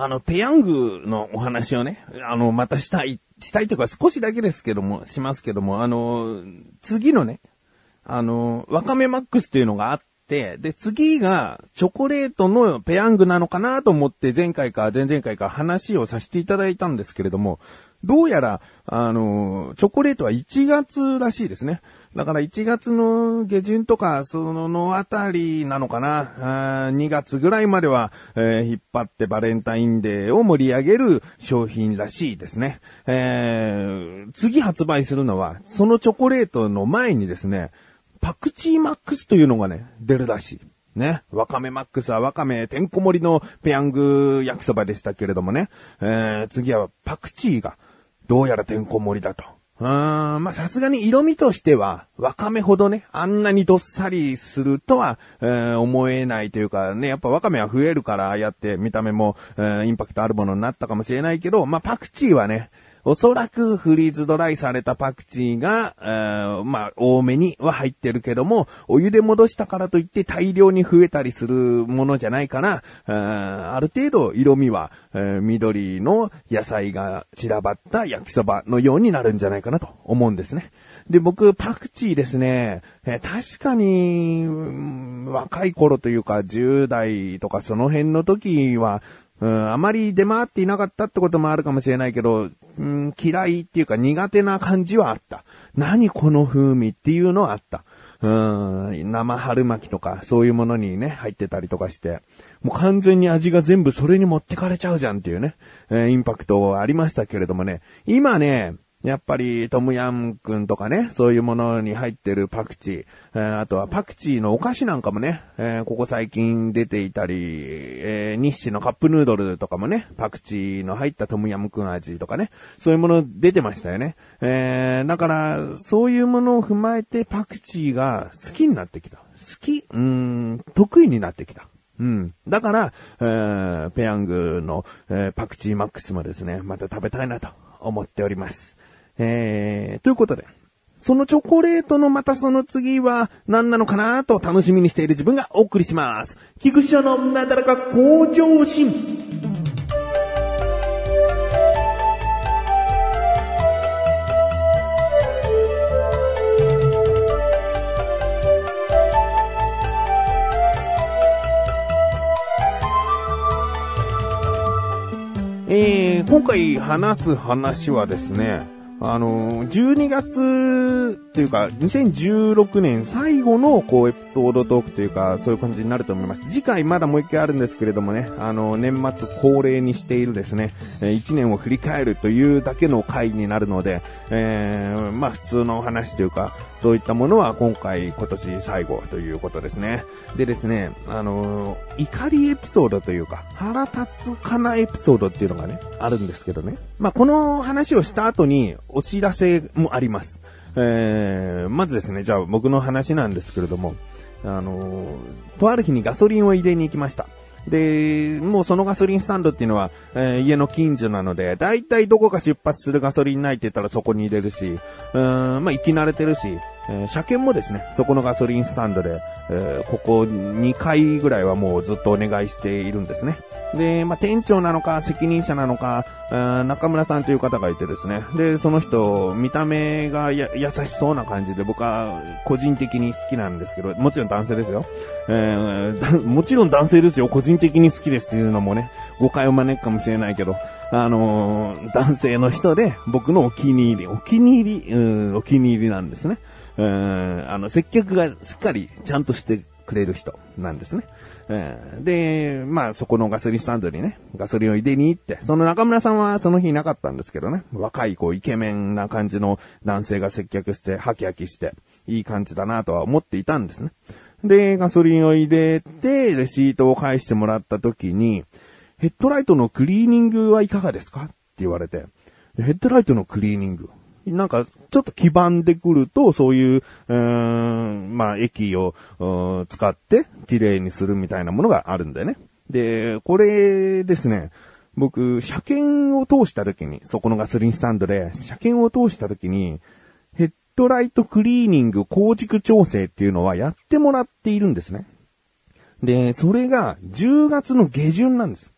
あの、ペヤングのお話をね、あの、またしたい、したいというか少しだけですけども、しますけども、あの、次のね、あの、ワカメマックスというのがあって、で、次がチョコレートのペヤングなのかなと思って前回か前々回か話をさせていただいたんですけれども、どうやら、あの、チョコレートは1月らしいですね。だから1月の下旬とか、そのあたりなのかな、あ2月ぐらいまでは、えー引っ張ってバレンタインデーを盛り上げる商品らしいですね。えー次発売するのは、そのチョコレートの前にですね、パクチーマックスというのがね、出るらしい。ね。わかめマックスはわかめてんこ盛りのペヤング焼きそばでしたけれどもね。えー次はパクチーがどうやらてんこ盛りだと。うーん、まあ、さすがに色味としては、わかめほどね、あんなにどっさりするとは、えー思えないというかね、やっぱわかめは増えるから、ああやって見た目も、えーインパクトあるものになったかもしれないけど、まあ、パクチーはね、おそらくフリーズドライされたパクチーが、えーまあ、多めには入ってるけども、お湯で戻したからといって大量に増えたりするものじゃないから、えーある程度色味は、えー緑の野菜が散らばった焼きそばのようになるんじゃないかなと思うんですね。で、僕、パクチーですね、えー確かに、うん若い頃というか、10代とかその辺の時は、うん、あまり出回っていなかったってこともあるかもしれないけど、うん、嫌いっていうか苦手な感じはあった。何この風味っていうのはあった。うん、生春巻きとか、そういうものにね、入ってたりとかして、もう完全に味が全部それに持ってかれちゃうじゃんっていうね、えーインパクトありましたけれどもね、今ね、やっぱりトムヤムクンとかね、そういうものに入ってるパクチー、えーあとはパクチーのお菓子なんかもね、えーここ最近出ていたり、えー日清のカップヌードルとかもね、パクチーの入ったトムヤムクン味とかね、そういうもの出てましたよね。えーだから、そういうものを踏まえてパクチーが好きになってきた。好きうん、得意になってきた。うん。だから、えーペヤングの、えーパクチーマックスもですね、また食べたいなと思っております。えー、ということで、そのチョコレートのまたその次は何なのかなと楽しみにしている自分がお送りします。菊池のなだらか向上心。えー、今回話す話はですね、あのー、12月というか、2016年最後の、こう、エピソードトークというか、そういう感じになると思います。次回まだもう一回あるんですけれどもね、あの、年末恒例にしているですね、え1年を振り返るというだけの回になるので、えー、まあ普通のお話というか、そういったものは今回、今年最後ということですね。でですね、あのー怒りエピソードというか、腹立つかなエピソードっていうのがね、あるんですけどね。まあ、この話をした後にお知らせもあります。えー、まずですね、じゃあ僕の話なんですけれども、あのーとある日にガソリンを入れに行きました。で、もうそのガソリンスタンドっていうのは、えー家の近所なので、だいたいどこか出発するガソリンないって言ったらそこに入れるし、うーん、まあ、行き慣れてるし、えー車検もですね、そこのガソリンスタンドで、えーここ2回ぐらいはもうずっとお願いしているんですね。で、まあ、店長なのか、責任者なのか、中村さんという方がいてですね。で、その人、見た目がや優しそうな感じで、僕は個人的に好きなんですけど、もちろん男性ですよ。えー もちろん男性ですよ。個人的に好きですっていうのもね、誤解を招くかもしれないけど、あのー男性の人で、僕のお気に入り、お気に入り、うん、お気に入りなんですね。うん、あの、接客がしっかりちゃんとしてくれる人なんですね。うんで、まあそこのガソリンスタンドにね、ガソリンを入れに行って、その中村さんはその日いなかったんですけどね、若いこうイケメンな感じの男性が接客して、ハキハキして、いい感じだなとは思っていたんですね。で、ガソリンを入れて、レシートを返してもらった時に、ヘッドライトのクリーニングはいかがですか？って言われて、ヘッドライトのクリーニング。なんか、ちょっと黄ばんでくると、そういう、うーん、まあ、液を使って、綺麗にするみたいなものがあるんだよね。で、これですね、僕、車検を通した時に、そこのガソリンスタンドで、車検を通した時に、ヘッドライトクリーニング、工軸調整っていうのはやってもらっているんですね。で、それが10月の下旬なんです。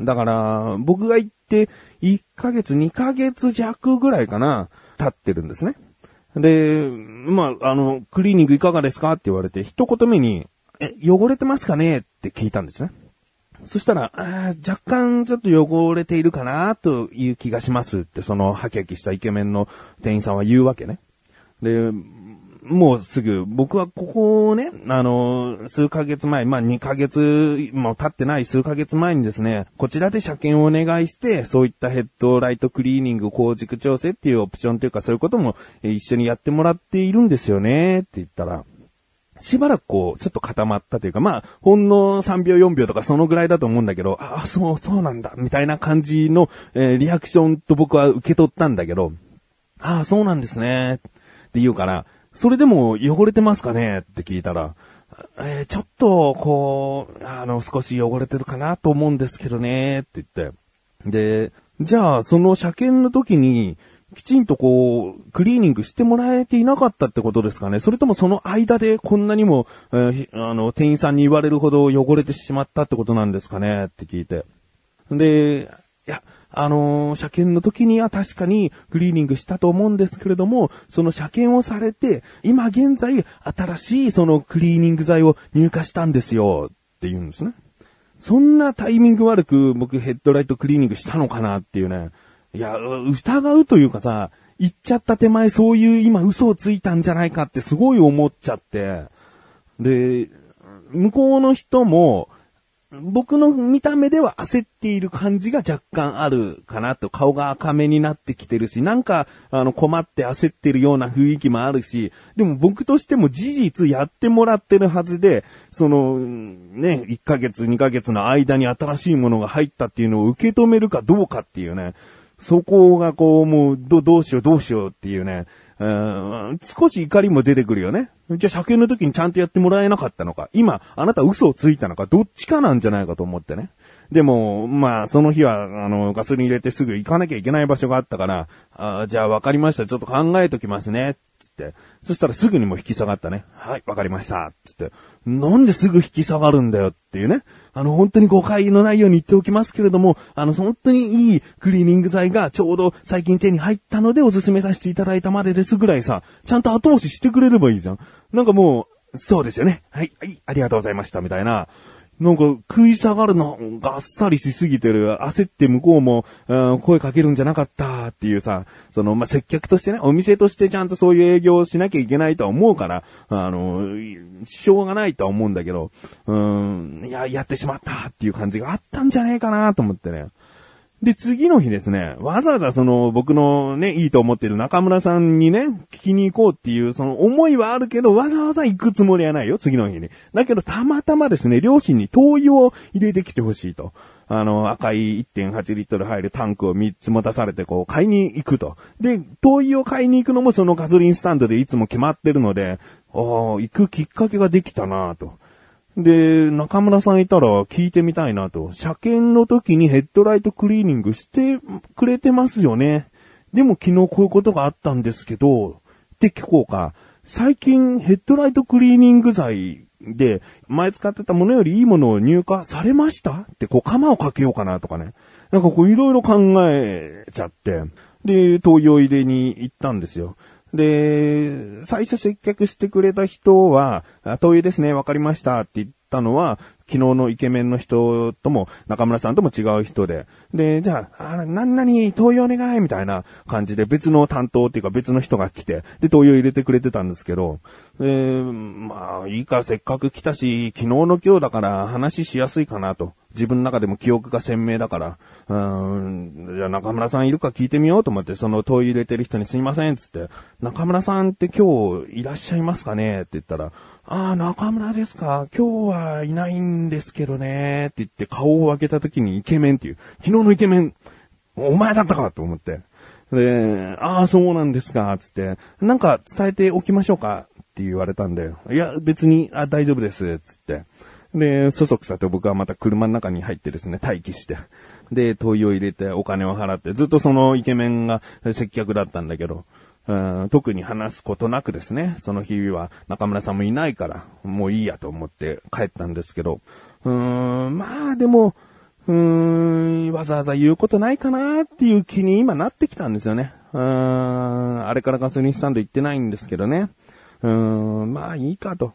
だから、僕が行って、1ヶ月、2ヶ月弱ぐらいかな、経ってるんですね。で、まあ、あの、クリーニングいかがですかって言われて、一言目に、え、汚れてますかね？って聞いたんですね。そしたら、あ若干ちょっと汚れているかな？という気がしますって、そのハキハキしたイケメンの店員さんは言うわけね。で、もうすぐ、僕はここをね、あの、数ヶ月前、まあ2ヶ月も経ってない数ヶ月前にですね、こちらで車検をお願いして、そういったヘッドライトクリーニング、工軸調整っていうオプションというかそういうことも一緒にやってもらっているんですよねって言ったら、しばらくこう、ちょっと固まったというか、まあ、ほんの3秒4秒とかそのぐらいだと思うんだけど、ああ、そう、そうなんだ、みたいな感じの、えーリアクションと僕は受け取ったんだけど、ああ、そうなんですね、って言うから、それでも汚れてますかね？って聞いたら、えーちょっと、こう、あの、少し汚れてるかなと思うんですけどね、って言って。で、じゃあ、その車検の時に、きちんとこう、クリーニングしてもらえていなかったってことですかね？それともその間でこんなにも、えーあの、店員さんに言われるほど汚れてしまったってことなんですかね？って聞いて。で、いや、あのー車検の時には確かにクリーニングしたと思うんですけれども、その車検をされて、今現在新しいそのクリーニング剤を入荷したんですよって言うんですね。そんなタイミング悪く僕ヘッドライトクリーニングしたのかなっていうね。いや、疑うというかさ、言っちゃった手前そういう今嘘をついたんじゃないかってすごい思っちゃって。で、向こうの人も、僕の見た目では焦っている感じが若干あるかなと、顔が赤めになってきてるし、なんか、あの、困って焦ってるような雰囲気もあるし、でも僕としても事実やってもらってるはずで、その、ね、1ヶ月、2ヶ月の間に新しいものが入ったっていうのを受け止めるかどうかっていうね、そこがこう、もう、ど、どうしようどうしようっていうね、うん少し怒りも出てくるよね。じゃあ車検の時にちゃんとやってもらえなかったのか。今、あなた嘘をついたのか。どっちかなんじゃないかと思ってね。でも、まあ、その日は、あの、ガソリン入れてすぐ行かなきゃいけない場所があったから、あじゃあ分かりました。ちょっと考えときますね。つって。そしたらすぐにも引き下がったね。はい、わかりました。つって。なんですぐ引き下がるんだよっていうね。あの、本当に誤解のないように言っておきますけれども、あの、本当にいいクリーニング剤がちょうど最近手に入ったのでおすすめさせていただいたまでですぐらいさ、ちゃんと後押ししてくれればいいじゃん。なんかもう、そうですよね。はい、はい、ありがとうございました、みたいな。なんか食い下がるのがっさりしすぎてる。焦って向こうも、うん声かけるんじゃなかったっていうさ、その、まあ、接客としてね、お店としてちゃんとそういう営業をしなきゃいけないとは思うから、あの、しょうがないとは思うんだけど、うん、いや、やってしまったっていう感じがあったんじゃねえかなと思ってね。で、次の日ですね、わざわざその僕のね、いいと思ってる中村さんにね、聞きに行こうっていうその思いはあるけど、わざわざ行くつもりはないよ、次の日に。だけど、たまたまですね、両親に灯油を入れてきてほしいと。あの、赤い1.8リットル入るタンクを3つ持たされて、こう、買いに行くと。で、灯油を買いに行くのもそのガソリンスタンドでいつも決まってるので、ああ、行くきっかけができたなと。で、中村さんいたら聞いてみたいなと。車検の時にヘッドライトクリーニングしてくれてますよね。でも昨日こういうことがあったんですけど、って聞こうか。最近ヘッドライトクリーニング剤で前使ってたものよりいいものを入荷されました？ってこう釜をかけようかなとかね。なんかこういろいろ考えちゃって。で、灯油を入れに行ったんですよ。で、最初接客してくれた人は、あ灯油ですね、わかりましたって言ったのは、昨日のイケメンの人とも、中村さんとも違う人で。で、じゃあ、あ何々、灯油お願いみたいな感じで別の担当っていうか別の人が来て、で、灯油入れてくれてたんですけど、で、まあ、いいか、せっかく来たし、昨日の今日だから話しやすいかなと。自分の中でも記憶が鮮明だから、うーん、じゃあ中村さんいるか聞いてみようと思って、その灯油入れてる人にすいません、つって、中村さんって今日いらっしゃいますかね？って言ったら、ああ、中村ですか今日はいないんですけどねって言って顔を開けた時にイケメンっていう、昨日のイケメン、お前だったかと思って。で、ああ、そうなんですか、つって、なんか伝えておきましょうか？って言われたんで、いや、別に、あ大丈夫です、つって。で、そそくさと僕はまた車の中に入ってですね、待機して。で、灯油を入れてお金を払って、ずっとそのイケメンが接客だったんだけど、うん特に話すことなくですね、その日は中村さんもいないから、もういいやと思って帰ったんですけど、うーん、まあでも、うーん、わざわざ言うことないかなっていう気に今なってきたんですよね。うーん、あれからガソリンスタンド行ってないんですけどね。うーん、まあいいかと。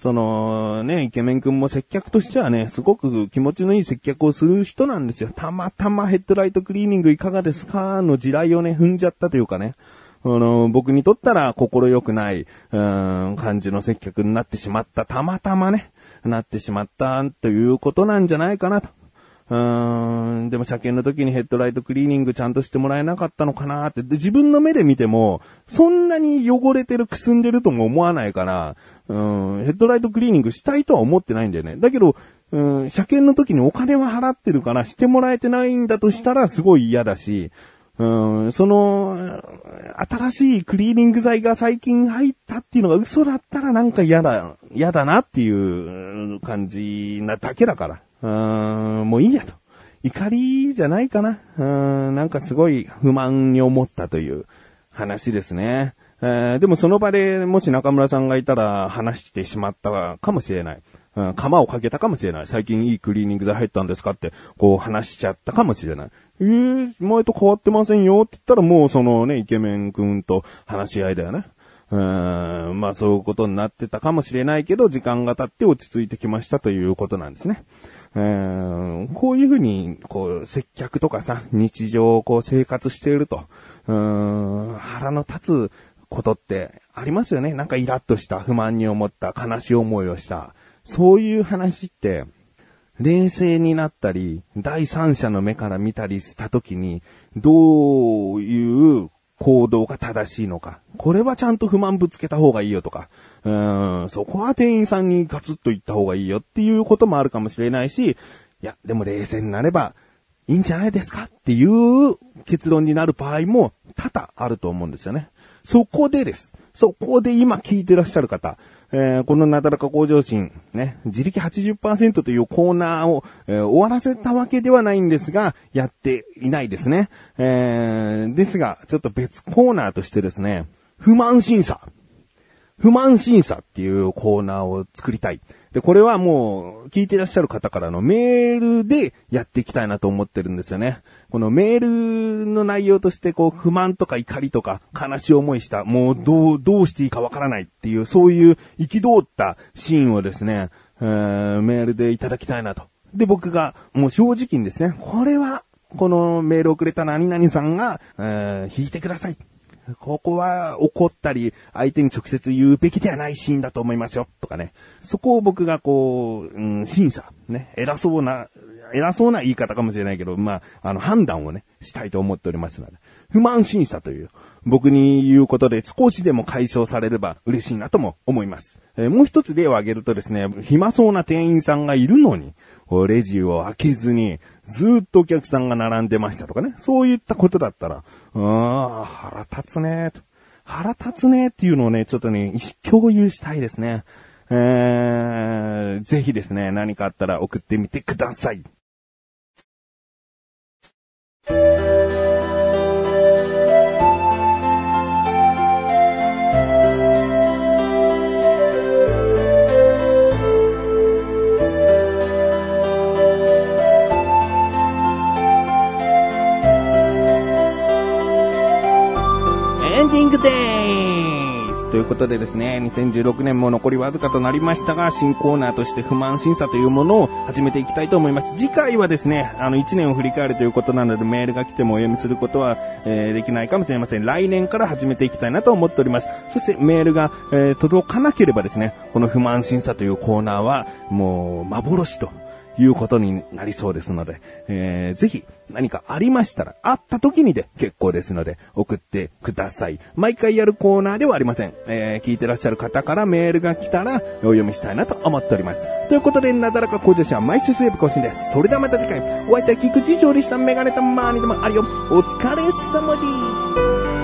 そのね、イケメン君も接客としてはね、すごく気持ちのいい接客をする人なんですよ。たまたまヘッドライトクリーニングいかがですか？の地雷をね、踏んじゃったというかね。あの、僕にとったら心良くない、うん、感じの接客になってしまった。たまたまね、なってしまったということなんじゃないかなと。うーん、でも車検の時にヘッドライトクリーニングちゃんとしてもらえなかったのかなって。で、自分の目で見ても、そんなに汚れてる、くすんでるとも思わないから、うん、ヘッドライトクリーニングしたいとは思ってないんだよね。だけど、うん、車検の時にお金は払ってるからしてもらえてないんだとしたらすごい嫌だし、うん、その、新しいクリーニング剤が最近入ったっていうのが嘘だったらなんか嫌だ、嫌だなっていう感じなだけだから。うん、もういいやと。怒りじゃないかな。うん、なんかすごい不満に思ったという話ですね。えー、でもその場でもし中村さんがいたら話してしまったかもしれない。うん、釜をかけたかもしれない。最近いいクリーニング剤入ったんですかって、こう話しちゃったかもしれない。えー、前と変わってませんよって言ったらもうそのね、イケメン君と話し合いだよね。うん、まあそういうことになってたかもしれないけど、時間が経って落ち着いてきましたということなんですね。うんこういうふうに、こう、接客とかさ、日常を、こう、生活していると、うん、腹の立つことってありますよね。なんかイラッとした、不満に思った、悲しい思いをした。そういう話って、冷静になったり、第三者の目から見たりした時に、どういう行動が正しいのか。これはちゃんと不満ぶつけた方がいいよとか、うん、そこは店員さんにガツッと言った方がいいよっていうこともあるかもしれないし、いや、でも冷静になればいいんじゃないですかっていう結論になる場合も多々あると思うんですよね。そこでです。そこで今聞いてらっしゃる方、えー、このなだらか向上心、ね、自力80%というコーナーを、えー、終わらせたわけではないんですが、やっていないですね。えー、ですが、ちょっと別コーナーとしてですね、不満審査。不満審査っていうコーナーを作りたい。で、これはもう、聞いてらっしゃる方からのメールでやっていきたいなと思ってるんですよね。このメールの内容として、こう、不満とか怒りとか悲しい思いした、もうどう、どうしていいかわからないっていう、そういう憤ったシーンをですね、えー、メールでいただきたいなと。で、僕が、もう正直にですね、これは、このメールをくれた何々さんが、えー、引いてください。ここは怒ったり、相手に直接言うべきではないシーンだと思いますよ、とかね。そこを僕がこう、うん、審査、ね、偉そうな、偉そうな言い方かもしれないけど、まあ、あの、判断をね、したいと思っておりますので。不満審査という、僕に言うことで少しでも解消されれば嬉しいなとも思います。えー、もう一つ例を挙げるとですね、暇そうな店員さんがいるのに、レジを開けずに、ずっとお客さんが並んでましたとかね。そういったことだったら、うーん、腹立つねと。腹立つねっていうのをね、ちょっとね、共有したいですね。えー、ぜひですね、何かあったら送ってみてください。ということでですね、2016年も残りわずかとなりましたが、新コーナーとして不満審査というものを始めていきたいと思います。次回はですね、あの、1年を振り返るということなので、メールが来てもお読みすることは、えー、できないかもしれません。来年から始めていきたいなと思っております。そしてメールが、えー、届かなければですね、この不満審査というコーナーは、もう、幻ということになりそうですので、えー、ぜひ何かありましたら、あった時にで結構ですので、送ってください。毎回やるコーナーではありません。えー、聞いてらっしゃる方からメールが来たら、お読みしたいなと思っております。ということで、なだらか向上心は毎週水曜日更新です。それではまた次回、お会いいたい菊池勝利したメガネたまーにでもあるよ。お疲れ様です。